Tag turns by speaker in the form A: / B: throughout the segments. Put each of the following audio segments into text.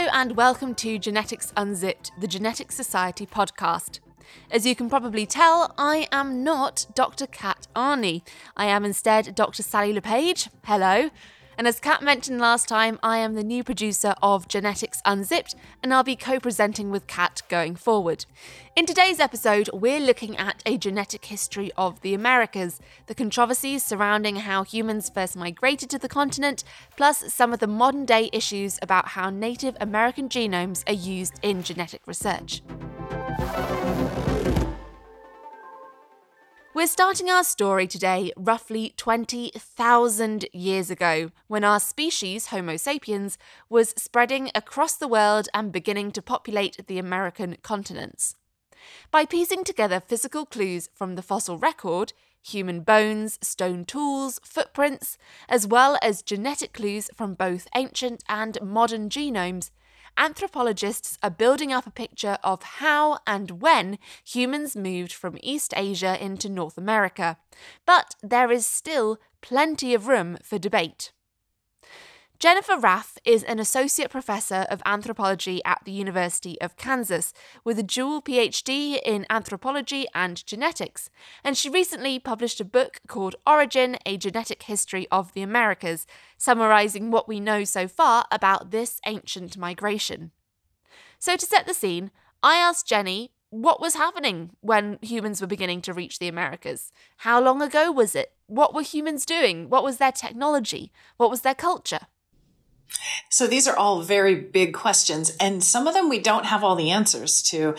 A: Hello, and welcome to Genetics Unzipped, the Genetics Society podcast. As you can probably tell, I am not Dr. Kat Arney. I am instead Dr. Sally LePage. Hello. And as Kat mentioned last time, I am the new producer of Genetics Unzipped, and I'll be co presenting with Kat going forward. In today's episode, we're looking at a genetic history of the Americas, the controversies surrounding how humans first migrated to the continent, plus some of the modern day issues about how Native American genomes are used in genetic research. We're starting our story today roughly 20,000 years ago, when our species, Homo sapiens, was spreading across the world and beginning to populate the American continents. By piecing together physical clues from the fossil record, human bones, stone tools, footprints, as well as genetic clues from both ancient and modern genomes, anthropologists are building up a picture of how and when humans moved from East Asia into North America. But there is still plenty of room for debate. Jennifer Raff is an associate professor of anthropology at the University of Kansas with a dual PhD in anthropology and genetics, and she recently published a book called Origin A Genetic History of the Americas, summarizing what we know so far about this ancient migration. So, to set the scene, I asked Jenny what was happening when humans were beginning to reach the Americas. How long ago was it? What were humans doing? What was their technology? What was their culture?
B: So these are all very big questions, and some of them we don't have all the answers to.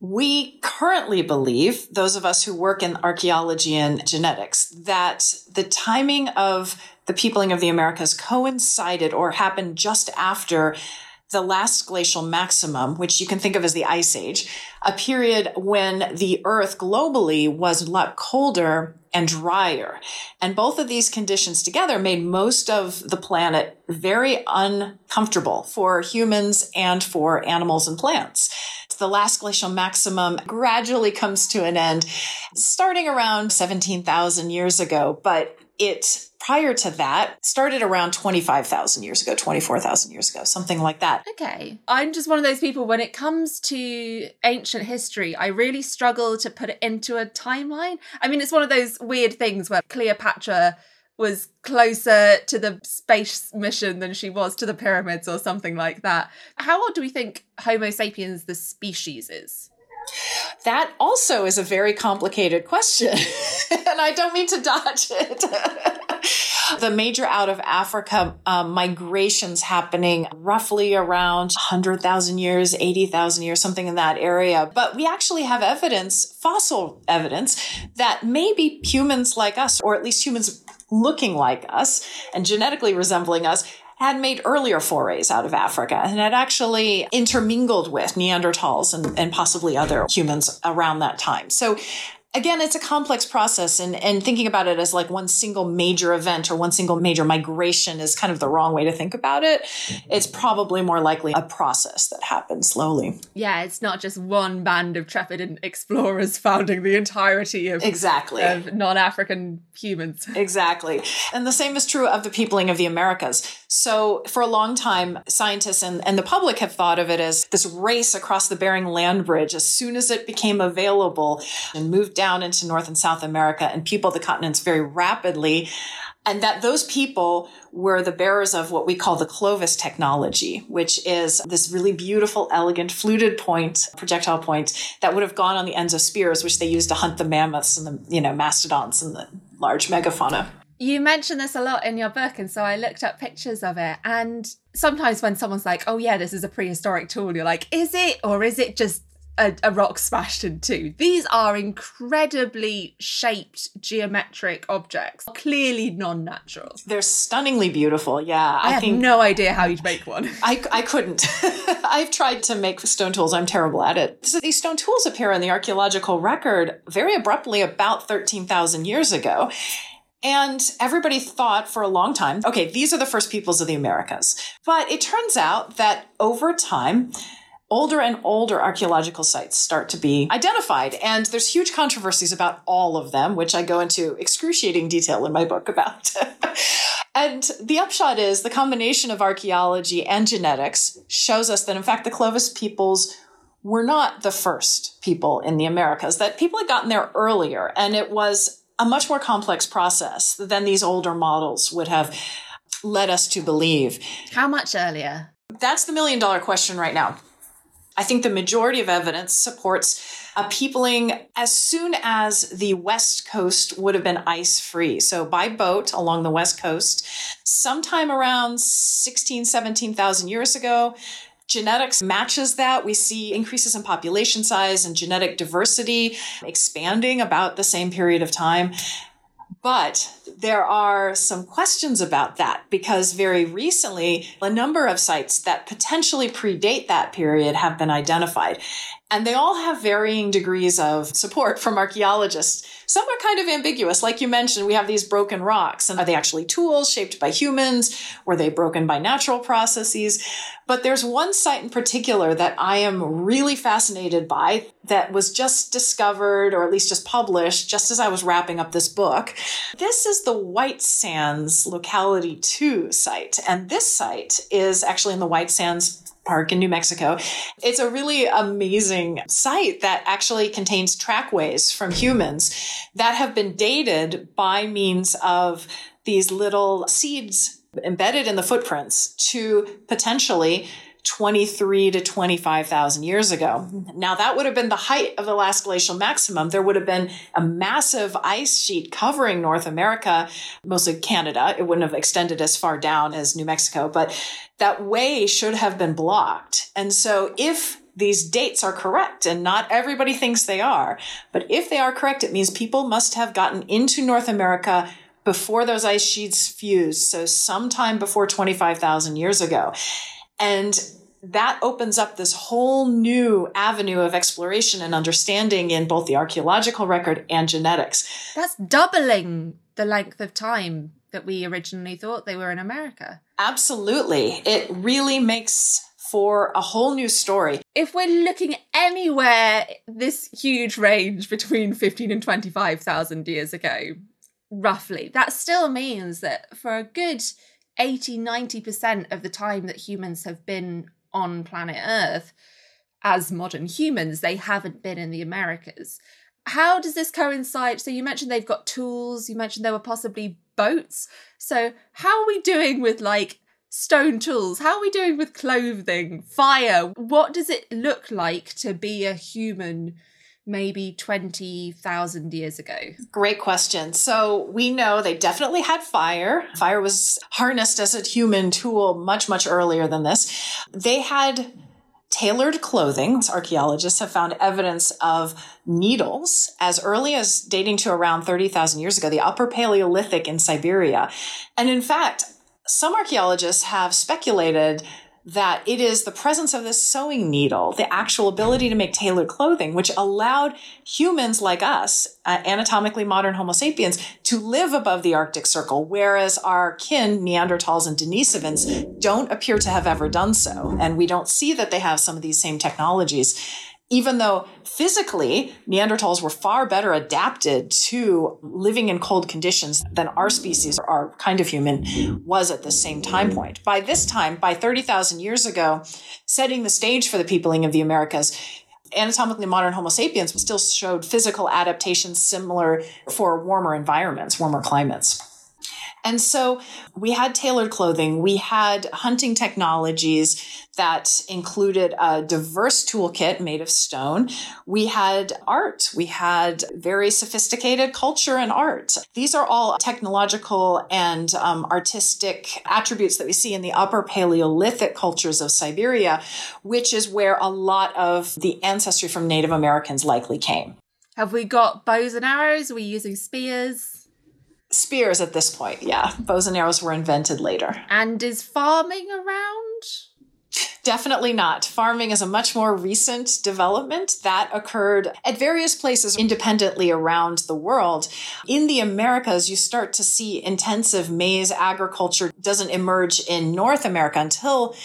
B: We currently believe, those of us who work in archaeology and genetics, that the timing of the peopling of the Americas coincided or happened just after the last glacial maximum, which you can think of as the ice age, a period when the earth globally was a lot colder and drier. And both of these conditions together made most of the planet very uncomfortable for humans and for animals and plants. The last glacial maximum gradually comes to an end starting around 17,000 years ago, but it prior to that started around 25,000 years ago, 24,000 years ago, something like that.
A: Okay. I'm just one of those people when it comes to ancient history, I really struggle to put it into a timeline. I mean, it's one of those weird things where Cleopatra was closer to the space mission than she was to the pyramids or something like that. How old do we think Homo sapiens, the species, is?
B: That also is a very complicated question, and I don't mean to dodge it. the major out of Africa um, migrations happening roughly around 100,000 years, 80,000 years, something in that area. But we actually have evidence, fossil evidence, that maybe humans like us, or at least humans looking like us and genetically resembling us, had made earlier forays out of Africa and had actually intermingled with Neanderthals and, and possibly other humans around that time. So again, it's a complex process and, and thinking about it as like one single major event or one single major migration is kind of the wrong way to think about it. Mm-hmm. It's probably more likely a process that happens slowly.
A: Yeah, it's not just one band of trepidant explorers founding the entirety of
B: exactly
A: of non-African humans.
B: Exactly. And the same is true of the peopling of the Americas. So for a long time, scientists and, and the public have thought of it as this race across the Bering Land Bridge as soon as it became available and moved down down into North and South America and peopled the continents very rapidly. And that those people were the bearers of what we call the Clovis technology, which is this really beautiful, elegant, fluted point, projectile point that would have gone on the ends of spears, which they used to hunt the mammoths and the, you know, mastodons and the large megafauna.
A: You mentioned this a lot in your book, and so I looked up pictures of it. And sometimes when someone's like, oh, yeah, this is a prehistoric tool, you're like, is it? Or is it just a, a, rock smashed in two. These are incredibly shaped geometric objects, clearly non natural.
B: They're stunningly beautiful. Yeah.
A: I, I have no idea how you'd make one.
B: I, I couldn't. I've tried to make stone tools. I'm terrible at it. So these stone tools appear in the archaeological record very abruptly about 13,000 years ago. And everybody thought for a long time, okay, these are the first peoples of the Americas. But it turns out that over time, older and older archaeological sites start to be identified. And there's huge controversies about all of them, which I go into excruciating detail in my book about. and the upshot is the combination of archaeology and genetics shows us that, in fact, the Clovis peoples were not the first people in the Americas, that people had gotten there earlier. And it was a much more complex process than these older models would have led us to believe.
A: How much earlier?
B: That's the million dollar question right now. I think the majority of evidence supports a peopling as soon as the West Coast would have been ice free. So by boat along the West Coast, sometime around 16, 17,000 years ago, Genetics matches that. We see increases in population size and genetic diversity expanding about the same period of time. But there are some questions about that because very recently, a number of sites that potentially predate that period have been identified. And they all have varying degrees of support from archaeologists. Some are kind of ambiguous. Like you mentioned, we have these broken rocks. And are they actually tools shaped by humans? Were they broken by natural processes? But there's one site in particular that I am really fascinated by that was just discovered, or at least just published, just as I was wrapping up this book. This is the White Sands Locality 2 site. And this site is actually in the White Sands Park in New Mexico. It's a really amazing site that actually contains trackways from humans that have been dated by means of these little seeds embedded in the footprints to potentially 23 to 25,000 years ago. Mm-hmm. Now that would have been the height of the last glacial maximum. There would have been a massive ice sheet covering North America, mostly Canada. It wouldn't have extended as far down as New Mexico, but that way should have been blocked. And so if these dates are correct and not everybody thinks they are, but if they are correct, it means people must have gotten into North America before those ice sheets fused. So sometime before 25,000 years ago. And that opens up this whole new avenue of exploration and understanding in both the archaeological record and genetics.
A: That's doubling the length of time that we originally thought they were in America.
B: Absolutely. It really makes for a whole new story.
A: If we're looking anywhere this huge range between 15 and 25,000 years ago, roughly, that still means that for a good 80 90% of the time that humans have been on planet Earth as modern humans, they haven't been in the Americas. How does this coincide? So, you mentioned they've got tools, you mentioned there were possibly boats. So, how are we doing with like stone tools? How are we doing with clothing, fire? What does it look like to be a human? Maybe 20,000 years ago?
B: Great question. So we know they definitely had fire. Fire was harnessed as a human tool much, much earlier than this. They had tailored clothing. Archaeologists have found evidence of needles as early as dating to around 30,000 years ago, the Upper Paleolithic in Siberia. And in fact, some archaeologists have speculated that it is the presence of this sewing needle, the actual ability to make tailored clothing, which allowed humans like us, uh, anatomically modern Homo sapiens, to live above the Arctic Circle, whereas our kin, Neanderthals and Denisovans, don't appear to have ever done so. And we don't see that they have some of these same technologies even though physically Neanderthals were far better adapted to living in cold conditions than our species, our kind of human, was at the same time point. By this time, by 30,000 years ago, setting the stage for the peopling of the Americas, anatomically modern Homo sapiens still showed physical adaptations similar for warmer environments, warmer climates. And so we had tailored clothing. We had hunting technologies that included a diverse toolkit made of stone. We had art. We had very sophisticated culture and art. These are all technological and um, artistic attributes that we see in the upper Paleolithic cultures of Siberia, which is where a lot of the ancestry from Native Americans likely came.
A: Have we got bows and arrows? Are we using spears?
B: Spears at this point. Yeah, bows and arrows were invented later.
A: And is farming around?
B: Definitely not. Farming is a much more recent development that occurred at various places independently around the world. In the Americas, you start to see intensive maize agriculture doesn't emerge in North America until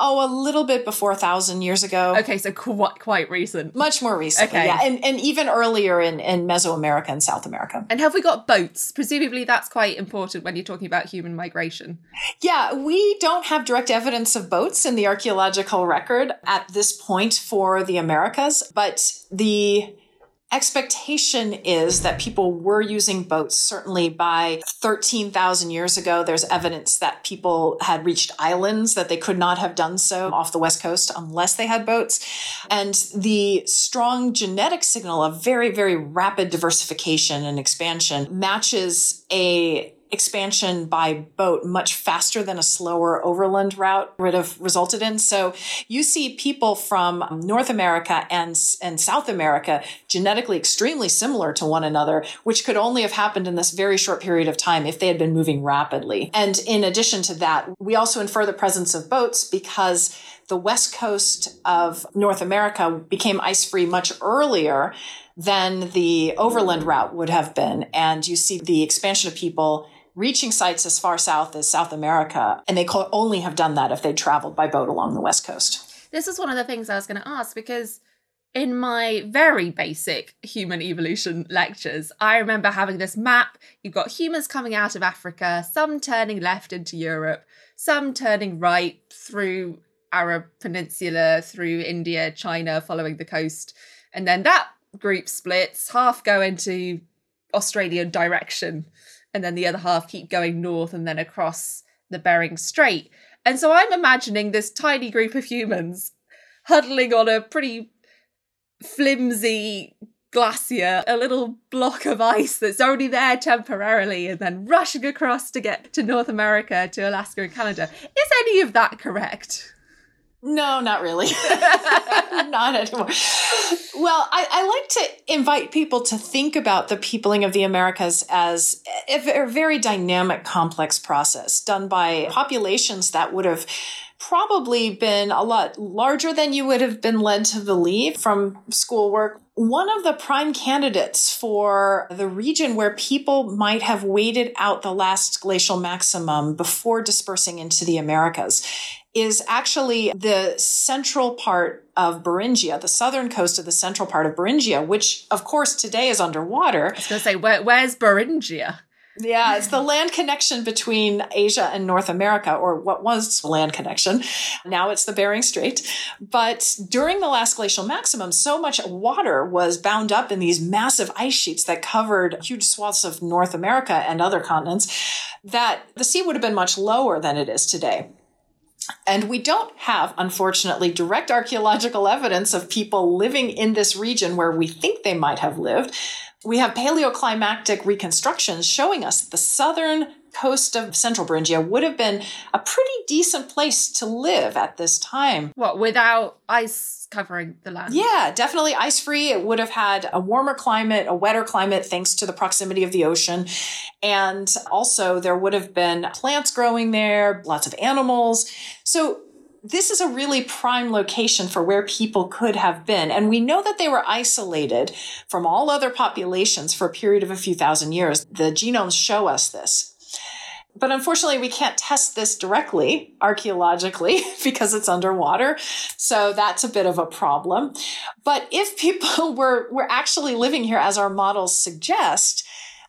B: Oh, a little bit before a thousand years ago.
A: Okay, so quite quite recent.
B: Much more recently,
A: Okay.
B: yeah, and and even earlier in in Mesoamerica and South America.
A: And have we got boats? Presumably, that's quite important when you're talking about human migration.
B: Yeah, we don't have direct evidence of boats in the archaeological record at this point for the Americas, but the expectation is that people were using boats. Certainly by 13,000 years ago, there's evidence that people had reached islands that they could not have done so off the West Coast unless they had boats. And the strong genetic signal of very, very rapid diversification and expansion matches a expansion by boat much faster than a slower overland route would have resulted in. So you see people from North America and, and South America genetically extremely similar to one another, which could only have happened in this very short period of time if they had been moving rapidly. And in addition to that, we also infer the presence of boats because the west coast of North America became ice free much earlier than the overland route would have been. And you see the expansion of people reaching sites as far south as South America. And they could only have done that if they traveled by boat along the west coast.
A: This is one of the things I was going to ask because in my very basic human evolution lectures, I remember having this map. You've got humans coming out of Africa, some turning left into Europe, some turning right through Arab Peninsula, through India, China, following the coast. And then that group splits, half go into Australian direction, and then the other half keep going north and then across the Bering Strait. And so I'm imagining this tiny group of humans huddling on a pretty flimsy glacier, a little block of ice that's only there temporarily, and then rushing across to get to North America, to Alaska and Canada. Is any of that correct?
B: No, not really. not anymore. Well, I, I, like to invite people to think about the peopling of the Americas as a very dynamic, complex process done by populations that would have probably been a lot larger than you would have been led to believe from schoolwork. One of the prime candidates for the region where people might have waited out the last glacial maximum before dispersing into the Americas is actually the central part of Beringia, the southern coast of the central part of Beringia, which of course today is underwater.
A: I was going to say, where, where's Beringia?
B: Yeah, it's the land connection between Asia and North America, or what was land connection. Now it's the Bering Strait. But during the last glacial maximum, so much water was bound up in these massive ice sheets that covered huge swaths of North America and other continents that the sea would have been much lower than it is today. And we don't have, unfortunately, direct archaeological evidence of people living in this region where we think they might have lived. We have paleoclimatic reconstructions showing us that the southern coast of central Beringia would have been a pretty decent place to live at this time.
A: What, without ice covering the land?
B: Yeah, definitely ice free. It would have had a warmer climate, a wetter climate, thanks to the proximity of the ocean. And also, there would have been plants growing there, lots of animals. So, this is a really prime location for where people could have been. And we know that they were isolated from all other populations for a period of a few thousand years. The genomes show us this. But unfortunately, we can't test this directly archaeologically because it's underwater. So that's a bit of a problem. But if people were, were actually living here as our models suggest,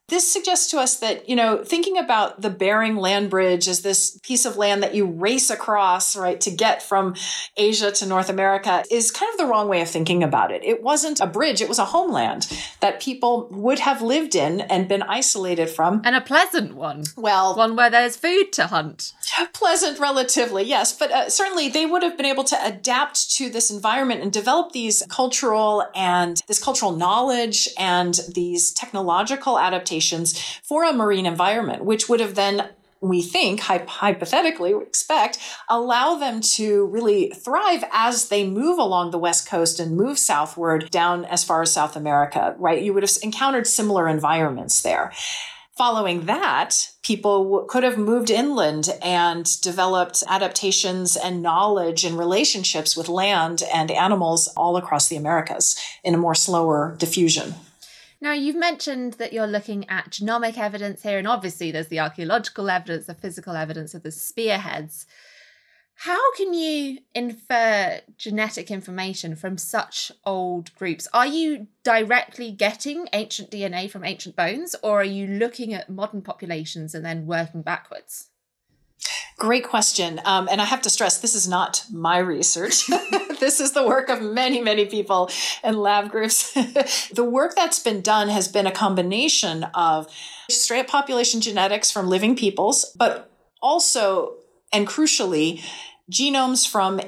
B: this suggests to us that, you know, thinking about the Bering land bridge as this piece of land that you race across, right, to get from Asia to North America is kind of the wrong way of thinking about it. It wasn't a bridge, it was a homeland that people would have lived in and been isolated from.
A: And a pleasant one.
B: Well,
A: one where there's food to hunt.
B: Pleasant, relatively, yes. But uh, certainly they would have been able to adapt to this environment and develop these cultural and this cultural knowledge and these technological adaptations for a marine environment, which would have then we think, hypothetically, we expect, allow them to really thrive as they move along the West Coast and move southward down as far as South America, right? You would have encountered similar environments there. Following that, people could have moved inland and developed adaptations and knowledge and relationships with land and animals all across the Americas in a more slower diffusion.
A: Now, you've mentioned that you're looking at genomic evidence here, and obviously there's the archaeological evidence, the physical evidence of the spearheads. How can you infer genetic information from such old groups? Are you directly getting ancient DNA from ancient bones, or are you looking at modern populations and then working backwards?
B: Great question. Um, and I have to stress this is not my research. this is the work of many, many people and lab groups. the work that's been done has been a combination of straight population genetics from living peoples, but also and crucially, genomes from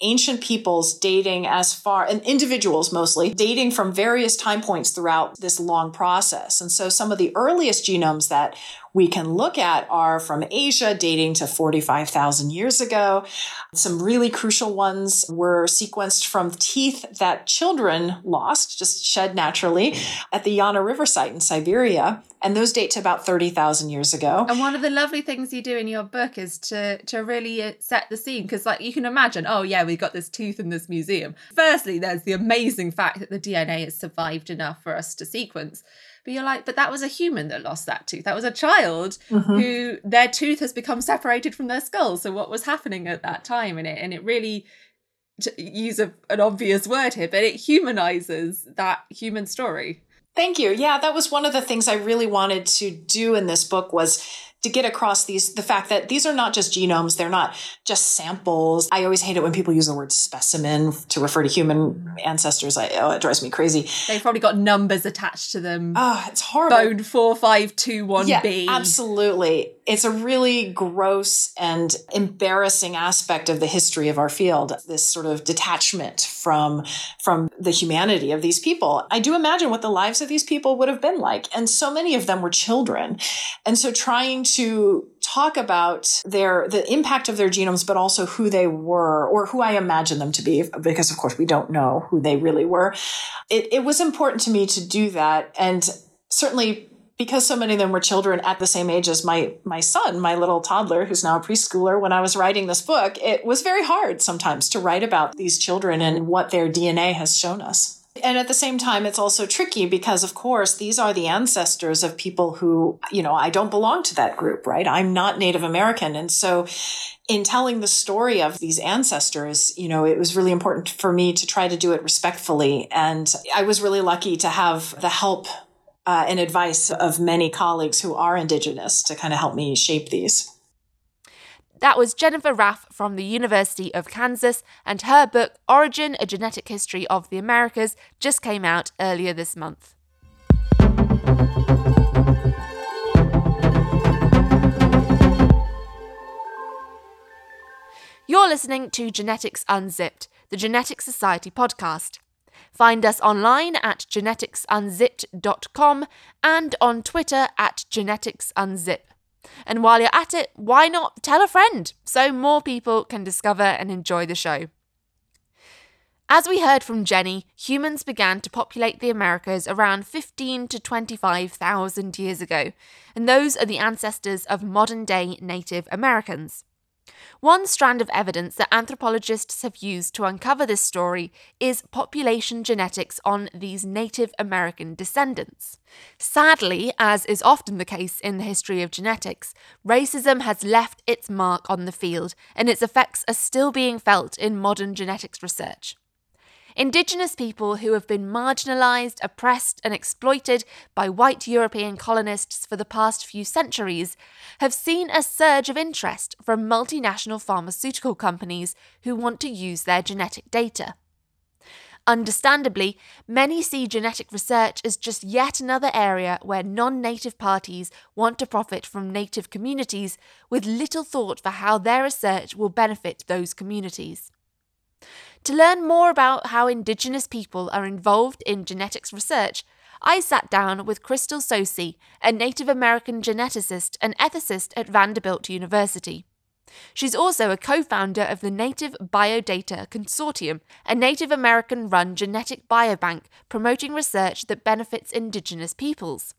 B: ancient peoples dating as far and individuals mostly dating from various time points throughout this long process. And so some of the earliest genomes that we can look at are from Asia, dating to 45,000 years ago. Some really crucial ones were sequenced from teeth that children lost, just shed naturally, at the Yana River site in Siberia. And those date to about 30,000 years ago.
A: And one of the lovely things you do in your book is to, to really uh, set the scene. Because, like, you can imagine, oh, yeah, we've got this tooth in this museum. Firstly, there's the amazing fact that the DNA has survived enough for us to sequence. But you're like, but that was a human that lost that tooth. That was a child mm-hmm. who their tooth has become separated from their skull. So what was happening at that time And it? And it really to use a, an obvious word here, but it humanizes that human story.
B: Thank you. Yeah, that was one of the things I really wanted to do in this book was to get across these the fact that these are not just genomes they're not just samples. I always hate it when people use the word specimen to refer to human ancestors. I, oh, it drives me crazy.
A: They've probably got numbers attached to them.
B: Oh it's horrible.
A: Bone 4521b
B: yeah, absolutely it's a really gross and embarrassing aspect of the history of our field this sort of detachment from from the humanity of these people. I do imagine what the lives of these people would have been like and so many of them were children. And so trying to talk about their the impact of their genomes but also who they were or who i imagine them to be because of course we don't know who they really were. It, it was important to me to do that and certainly because so many of them were children at the same age as my my son, my little toddler who's now a preschooler when I was writing this book, it was very hard sometimes to write about these children and what their DNA has shown us. And at the same time, it's also tricky because, of course, these are the ancestors of people who, you know, I don't belong to that group, right? I'm not Native American. And so in telling the story of these ancestors, you know, it was really important for me to try to do it respectfully. And I was really lucky to have the help uh, and advice of many colleagues who are Indigenous to kind of help me shape these.
A: That was Jennifer Raff from the University of Kansas, and her book, Origin A Genetic History of the Americas, just came out earlier this month. You're listening to Genetics Unzipped, the Genetic Society podcast. Find us online at geneticsunzipped.com and on Twitter at geneticsunzip. And while you're at it, why not tell a friend so more people can discover and enjoy the show? As we heard from Jenny, humans began to populate the Americas around 15 to 25,000 years ago, and those are the ancestors of modern day Native Americans. One strand of evidence that anthropologists have used to uncover this story is population genetics on these Native American descendants. Sadly, as is often the case in the history of genetics, racism has left its mark on the field, and its effects are still being felt in modern genetics research. Indigenous people who have been marginalised, oppressed, and exploited by white European colonists for the past few centuries have seen a surge of interest from multinational pharmaceutical companies who want to use their genetic data. Understandably, many see genetic research as just yet another area where non native parties want to profit from native communities with little thought for how their research will benefit those communities. To learn more about how Indigenous people are involved in genetics research, I sat down with Krystal Tsosie, a Native American geneticist and ethicist at Vanderbilt University. She's also a co founder of the Native Biodata Consortium, a Native American run genetic biobank promoting research that benefits Indigenous peoples.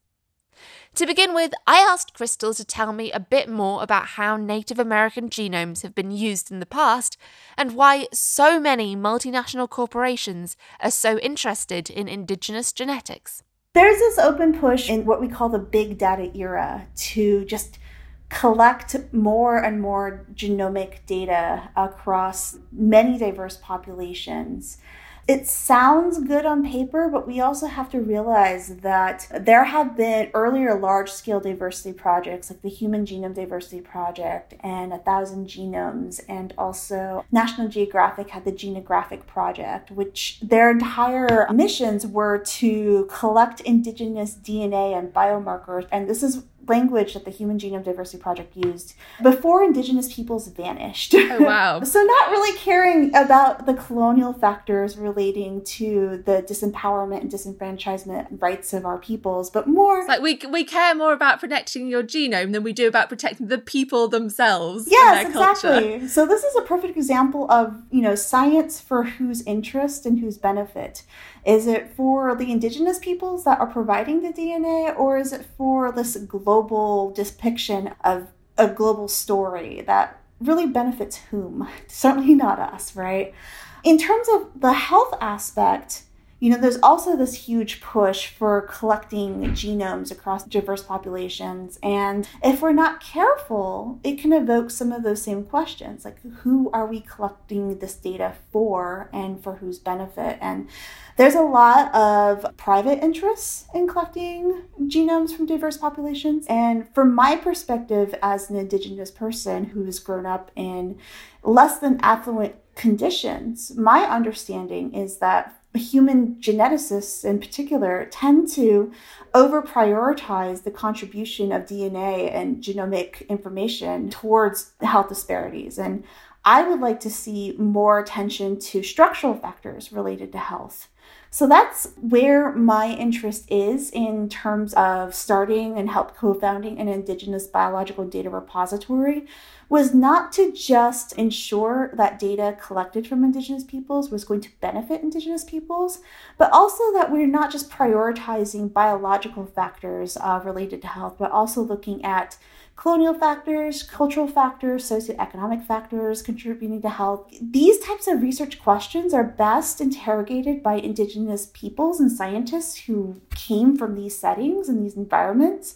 A: To begin with, I asked Krystal to tell me a bit more about how Native American genomes have been used in the past and why so many multinational corporations are so interested in indigenous genetics.
C: There's this open push in what we call the big data era to just collect more and more genomic data across many diverse populations it sounds good on paper, but we also have to realize that there have been earlier large scale diversity projects like the Human Genome Diversity Project and A Thousand Genomes, and also National Geographic had the Genographic Project, which their entire missions were to collect indigenous DNA and biomarkers. And this is language that the Human Genome Diversity Project used before indigenous peoples vanished.
A: Oh, wow.
C: so, not really caring about the colonial factors relating to the disempowerment and disenfranchisement rights of our peoples, but more.
A: It's like we, we care more about protecting your genome than we do about protecting the people themselves.
C: Yes, exactly. Culture. So, this is a perfect example of, you know, science for whose interest and whose benefit. Is it for the indigenous peoples that are providing the DNA, or is it for this global depiction of a global story that really benefits whom? Certainly not us, right? In terms of the health aspect, you know, there's also this huge push for collecting genomes across diverse populations. And if we're not careful, it can evoke some of those same questions like, who are we collecting this data for and for whose benefit? And there's a lot of private interests in collecting genomes from diverse populations. And from my perspective, as an Indigenous person who has grown up in less than affluent conditions, my understanding is that human geneticists in particular tend to over prioritize the contribution of DNA and genomic information towards health disparities. And I would like to see more attention to structural factors related to health. So that's where my interest is in terms of starting and help co-founding an indigenous biological data repository was not to just ensure that data collected from indigenous peoples was going to benefit indigenous peoples, but also that we're not just prioritizing biological factors uh, related to health, but also looking at colonial factors, cultural factors, socioeconomic factors contributing to health. These types of research questions are best interrogated by Indigenous peoples and scientists who came from these settings and these environments.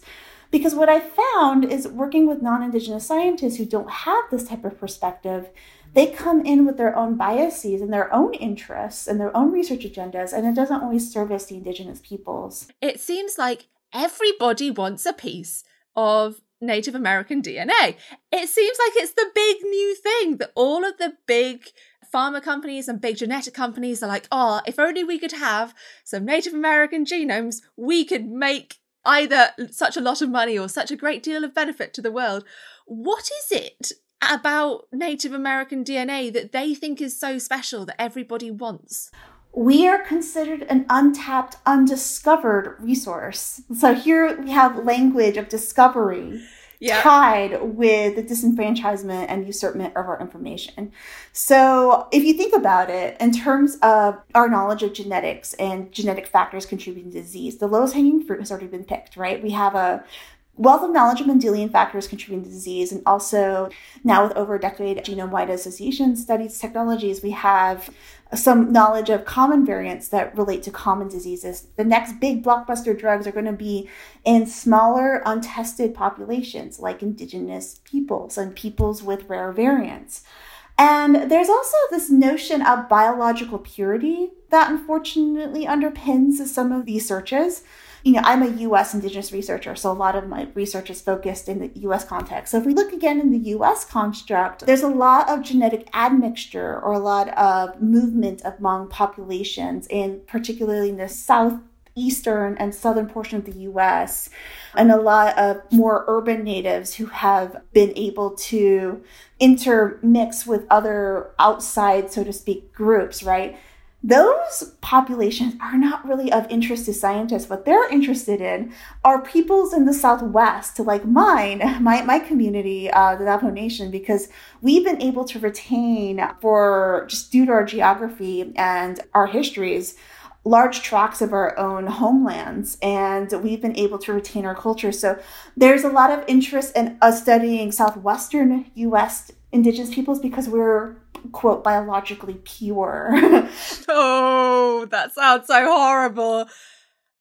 C: Because what I found is working with non Indigenous scientists who don't have this type of perspective, they come in with their own biases and their own interests and their own research agendas, and it doesn't always service the Indigenous peoples.
A: It seems like everybody wants a piece of Native American DNA. It seems like it's the big new thing that all of the big pharma companies and big genetic companies are like, oh, if only we could have some Native American genomes, we could make either such a lot of money or such a great deal of benefit to the world. What is it about Native American DNA that they think is so special that everybody wants?
C: We are considered an untapped, undiscovered resource. So here we have language of discovery yeah. tied with the disenfranchisement and usurpment of our information. So if you think about it, in terms of our knowledge of genetics and genetic factors contributing to disease, the lowest hanging fruit has already been picked, right? We have a wealth of knowledge of Mendelian factors contributing to disease, and also now with over a decade of genome wide association studies technologies, we have some knowledge of common variants that relate to common diseases. The next big blockbuster drugs are going to be in smaller, untested populations like indigenous peoples and peoples with rare variants. And there's also this notion of biological purity that unfortunately underpins some of these searches you know, I'm a US Indigenous researcher, so a lot of my research is focused in the US context. So if we look again in the US construct, there's a lot of genetic admixture or a lot of movement among populations, in particularly in the southeastern and southern portion of the US, and a lot of more urban natives who have been able to intermix with other outside, so to speak, groups, right? Those populations are not really of interest to scientists. What they're interested in are peoples in the Southwest, like mine, my, my community, uh, the Navajo Nation, because we've been able to retain, for just due to our geography and our histories, large tracts of our own homelands and we've been able to retain our culture so there's a lot of interest in us studying southwestern us indigenous peoples because we're quote biologically pure.
A: oh, that sounds so horrible.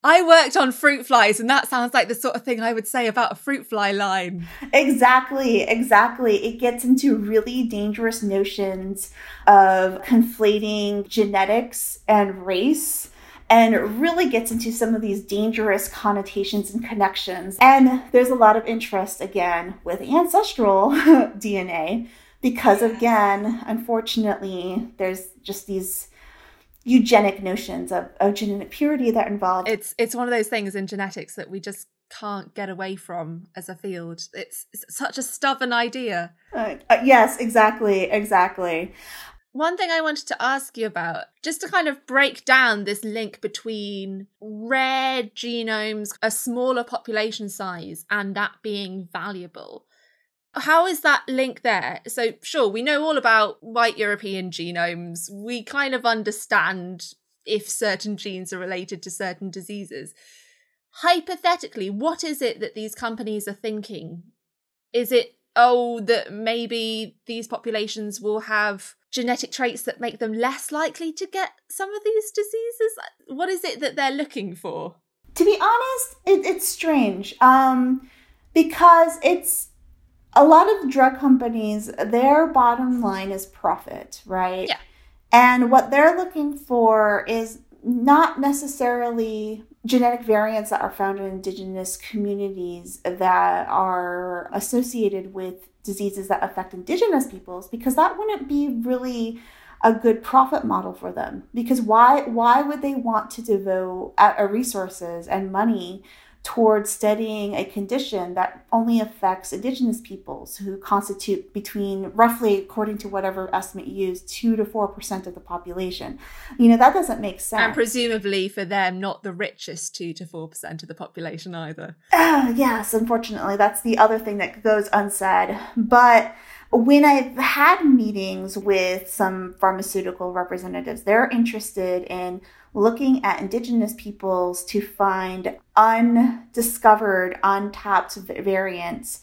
A: I worked on fruit flies, and that sounds like the sort of thing I would say about a fruit fly line.
C: Exactly, exactly. It gets into really dangerous notions of conflating genetics and race and really gets into some of these dangerous connotations and connections. And there's a lot of interest again with ancestral DNA because, again, unfortunately, there's just these eugenic notions of, of genetic purity that are involved.
A: It's it's one of those things in genetics that we just can't get away from as a field. It's, it's such a stubborn idea.
C: Uh, uh, yes, exactly, exactly.
A: One thing I wanted to ask you about, just to kind of break down this link between rare genomes, a smaller population size, and that being valuable. How is that link there? So, sure, we know all about white European genomes. We kind of understand if certain genes are related to certain diseases. Hypothetically, what is it that these companies are thinking? Is it, oh, that maybe these populations will have genetic traits that make them less likely to get some of these diseases? What is it that they're looking for?
C: To be honest, it, it's strange um, because it's a lot of drug companies, their bottom line is profit, right?
A: Yeah.
C: And what they're looking for is not necessarily genetic variants that are found in indigenous communities that are associated with diseases that affect indigenous peoples because that wouldn't be really a good profit model for them because why why would they want to devote resources and money towards studying a condition that only affects indigenous peoples who constitute between roughly according to whatever estimate you use 2 to 4% of the population. You know that doesn't make sense.
A: And presumably for them not the richest 2 to 4% of the population either.
C: Uh, yes unfortunately that's the other thing that goes unsaid. But when I've had meetings with some pharmaceutical representatives, they're interested in looking at indigenous peoples to find undiscovered, untapped variants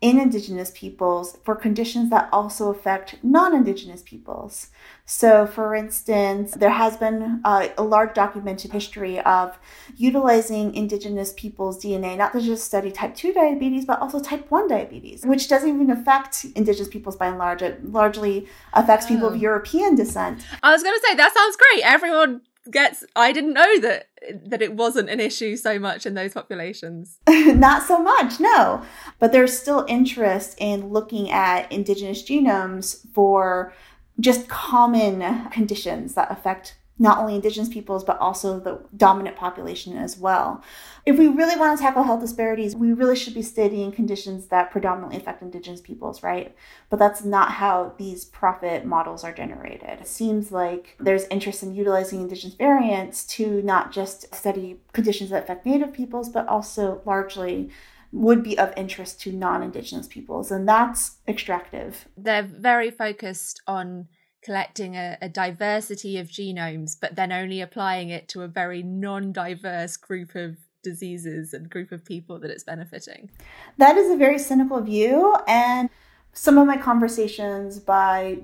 C: in indigenous peoples for conditions that also affect non-indigenous peoples. So, for instance, there has been uh, a large documented history of utilizing indigenous people's DNA, not to just study type 2 diabetes, but also type 1 diabetes, which doesn't even affect indigenous peoples by and large. It largely affects oh. people of oh. European descent.
A: I was going to say, that sounds great. Everyone gets i didn't know that that it wasn't an issue so much in those populations.
C: Not so much no. But there's still interest in looking at indigenous genomes for just common conditions that affect not only indigenous peoples but also the dominant population as well. If we really want to tackle health disparities we really should be studying conditions that predominantly affect indigenous peoples right? But that's not how these profit models are generated. It seems like there's interest in utilizing indigenous variants to not just study conditions that affect native peoples but also largely would be of interest to non-indigenous peoples and that's extractive.
A: They're very focused on collecting a, a, diversity of genomes, but then only applying it to a very non diverse group of diseases and group of people that it's benefiting.
C: That is a very cynical view. And some of my conversations by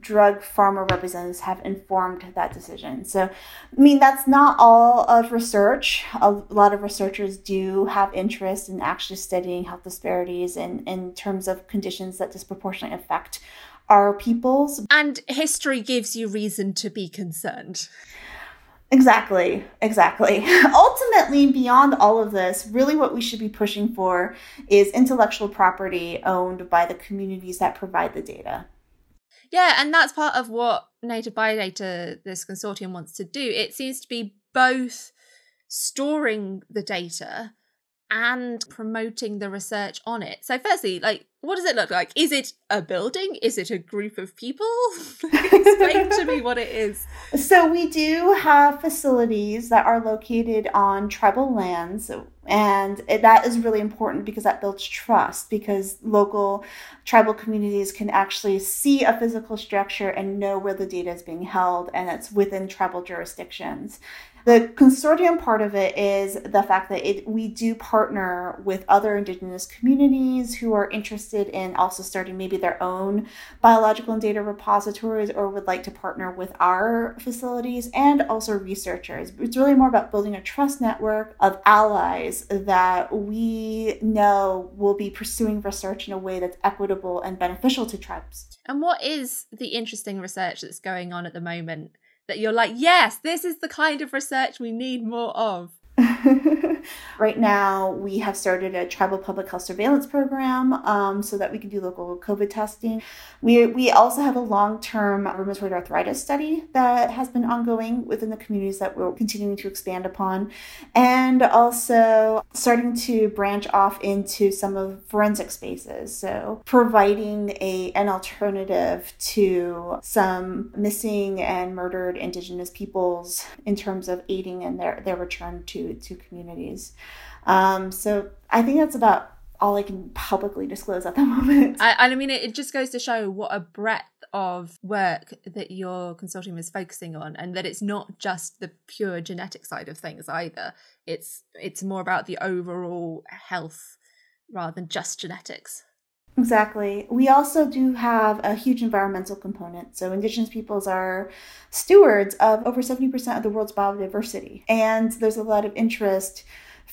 C: drug pharma representatives have informed that decision. So, I mean, that's not all of research. A lot of researchers do have interest in actually studying health disparities in, in terms of conditions that disproportionately affect our peoples.
A: And history gives you reason to be concerned.
C: Exactly, exactly. Ultimately, beyond all of this, really what we should be pushing for is intellectual property owned by the communities that provide the data.
A: Yeah, and that's part of what Native Biodata, this consortium, wants to do. It seems to be both storing the data and promoting the research on it. So, firstly, like, what does it look like? Is it a building? Is it a group of people? Explain to me what it is.
C: So, we do have facilities that are located on tribal lands And that is really important because that builds trust because local tribal communities can actually see a physical structure and know where the data is being held and it's within tribal jurisdictions. The consortium part of it is the fact that it, we do partner with other Indigenous communities who are interested in also starting maybe their own biological and data repositories or would like to partner with our facilities and also researchers. It's really more about building a trust network of allies that we know will be pursuing research in a way that's equitable and beneficial to tribes.
A: And what is the interesting research that's going on at the moment? That you're like, yes, this is the kind of research we need more of?
C: right now, we have started a tribal public health surveillance program um, so that we can do local COVID testing. We, we also have a long term rheumatoid arthritis study that has been ongoing within the communities that we're continuing to expand upon, and also starting to branch off into some of forensic spaces. So, providing a, an alternative to some missing and murdered Indigenous peoples in terms of aiding in their, their return to, to communities. Um, so I think that's about all I can publicly disclose at the moment.
A: I, I mean, it just goes to show what a breadth of work that your consortium is focusing on, and that it's not just the pure genetic side of things either. It's it's more about the overall health rather than just genetics.
C: Exactly. We also do have a huge environmental component. So, Indigenous peoples are stewards of over 70% of the world's biodiversity. And there's a lot of interest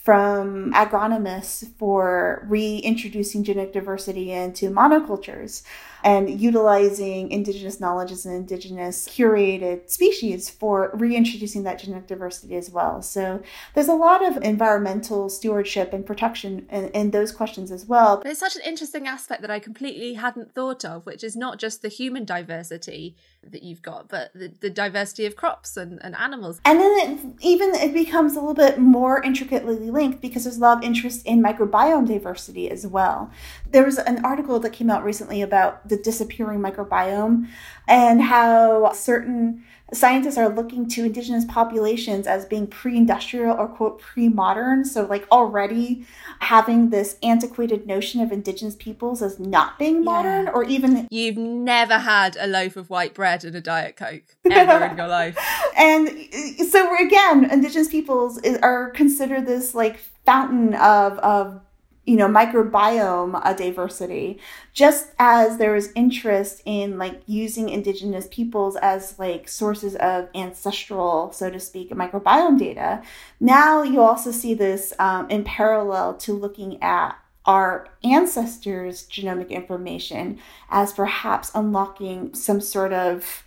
C: from agronomists for reintroducing genetic diversity into monocultures and utilizing indigenous knowledge as an indigenous curated species for reintroducing that genetic diversity as well. So there's a lot of environmental stewardship and protection in, in those questions as well.
A: But it's such an interesting aspect that I completely hadn't thought of, which is not just the human diversity that you've got, but the, the diversity of crops and, and animals.
C: And then it, even it becomes a little bit more intricately linked because there's a lot of interest in microbiome diversity as well. There was an article that came out recently about the disappearing microbiome and how certain scientists are looking to indigenous populations as being pre-industrial or quote pre-modern so like already having this antiquated notion of indigenous peoples as not being modern yeah. or even
A: you've never had a loaf of white bread and a diet coke ever in your life
C: and so again indigenous peoples are considered this like fountain of of you know microbiome uh, diversity. Just as there is interest in like using indigenous peoples as like sources of ancestral so to speak microbiome data now you also see this um, in parallel to looking at our ancestors genomic information as perhaps unlocking some sort of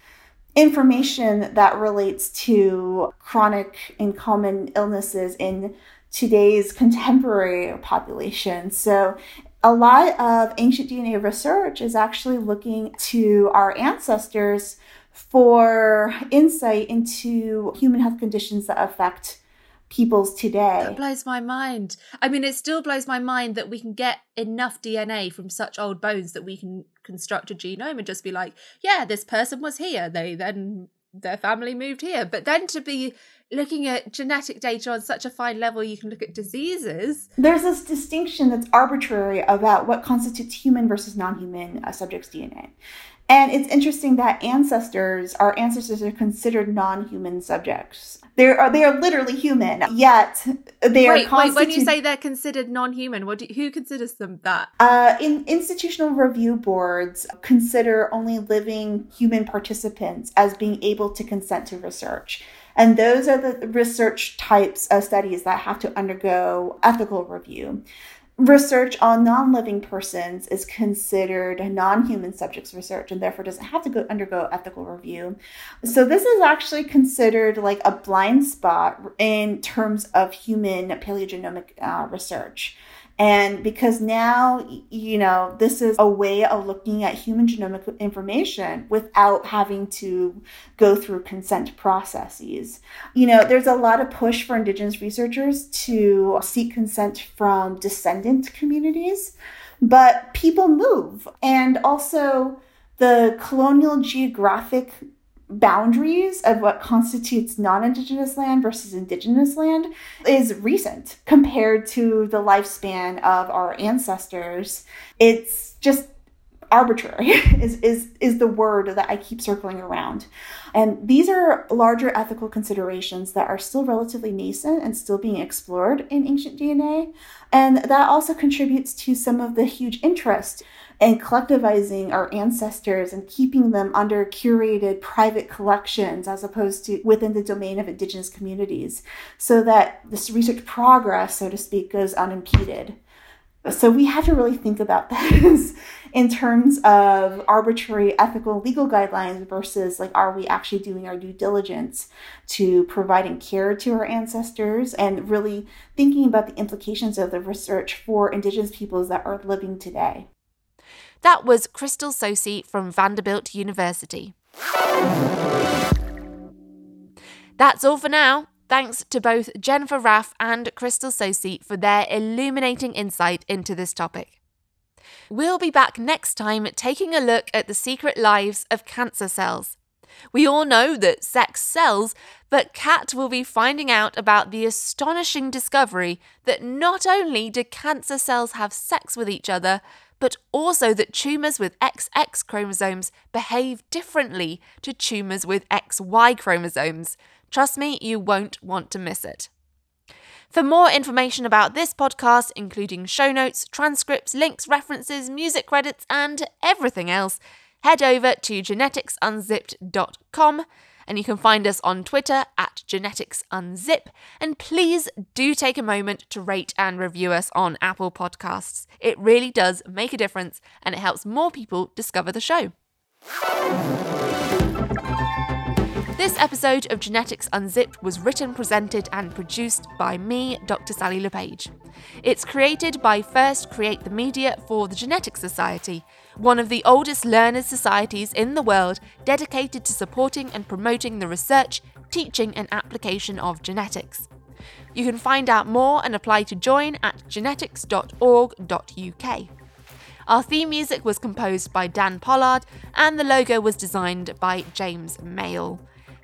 C: information that relates to chronic and common illnesses in today's contemporary population. So a lot of ancient DNA research is actually looking to our ancestors for insight into human health conditions that affect peoples today.
A: Blows my mind. I mean, it still blows my mind that we can get enough DNA from such old bones that we can construct a genome and just be like, yeah, this person was here. They then their family moved here. But then to be looking at genetic data on such a fine level, you can look at diseases.
C: There's this distinction that's arbitrary about what constitutes human versus non human uh, subjects' DNA. And it's interesting that ancestors, our ancestors are considered non-human subjects. They are they are literally human, yet they
A: wait,
C: are. Constitu-
A: wait, when you say they're considered non-human, what do, who considers them that?
C: Uh, in institutional review boards, consider only living human participants as being able to consent to research. And those are the research types of studies that have to undergo ethical review. Research on non living persons is considered non human subjects research and therefore doesn't have to go undergo ethical review. So, this is actually considered like a blind spot in terms of human paleogenomic uh, research. And because now, you know, this is a way of looking at human genomic information without having to go through consent processes. You know, there's a lot of push for Indigenous researchers to seek consent from descendant communities, but people move. And also, the colonial geographic boundaries of what constitutes non Indigenous land versus Indigenous land is recent compared to the lifespan of our ancestors. It's just arbitrary is, is is the word that I keep circling around. And these are larger ethical considerations that are still relatively nascent and still being explored in ancient DNA. And that also contributes to some of the huge interest in collectivizing our ancestors and keeping them under curated private collections as opposed to within the domain of indigenous communities so that this research progress, so to speak, goes unimpeded. So we have to really think about this in terms of arbitrary ethical legal guidelines versus like are we actually doing our due diligence to providing care to our ancestors and really thinking about the implications of the research for indigenous peoples that are living today.
A: That was Krystal Tsosie from Vanderbilt University. That's all for now. Thanks to both Jennifer Raff and Krystal Tsosie for their illuminating insight into this topic. We'll be back next time taking a look at the secret lives of cancer cells. We all know that sex sells, but Kat will be finding out about the astonishing discovery that not only do cancer cells have sex with each other, but also that tumours with XX chromosomes behave differently to tumours with XY chromosomes. Trust me, you won't want to miss it. For more information about this podcast, including show notes, transcripts, links, references, music credits, and everything else, head over to geneticsunzipped.com and you can find us on Twitter at geneticsunzip. And please do take a moment to rate and review us on Apple Podcasts. It really does make a difference and it helps more people discover the show. This episode of Genetics Unzipped was written, presented, and produced by me, Dr. Sally Le Page. It's created by First Create the Media for the Genetics Society, one of the oldest learners' societies in the world dedicated to supporting and promoting the research, teaching, and application of genetics. You can find out more and apply to join at genetics.org.uk. Our theme music was composed by Dan Pollard, and the logo was designed by James Mayle.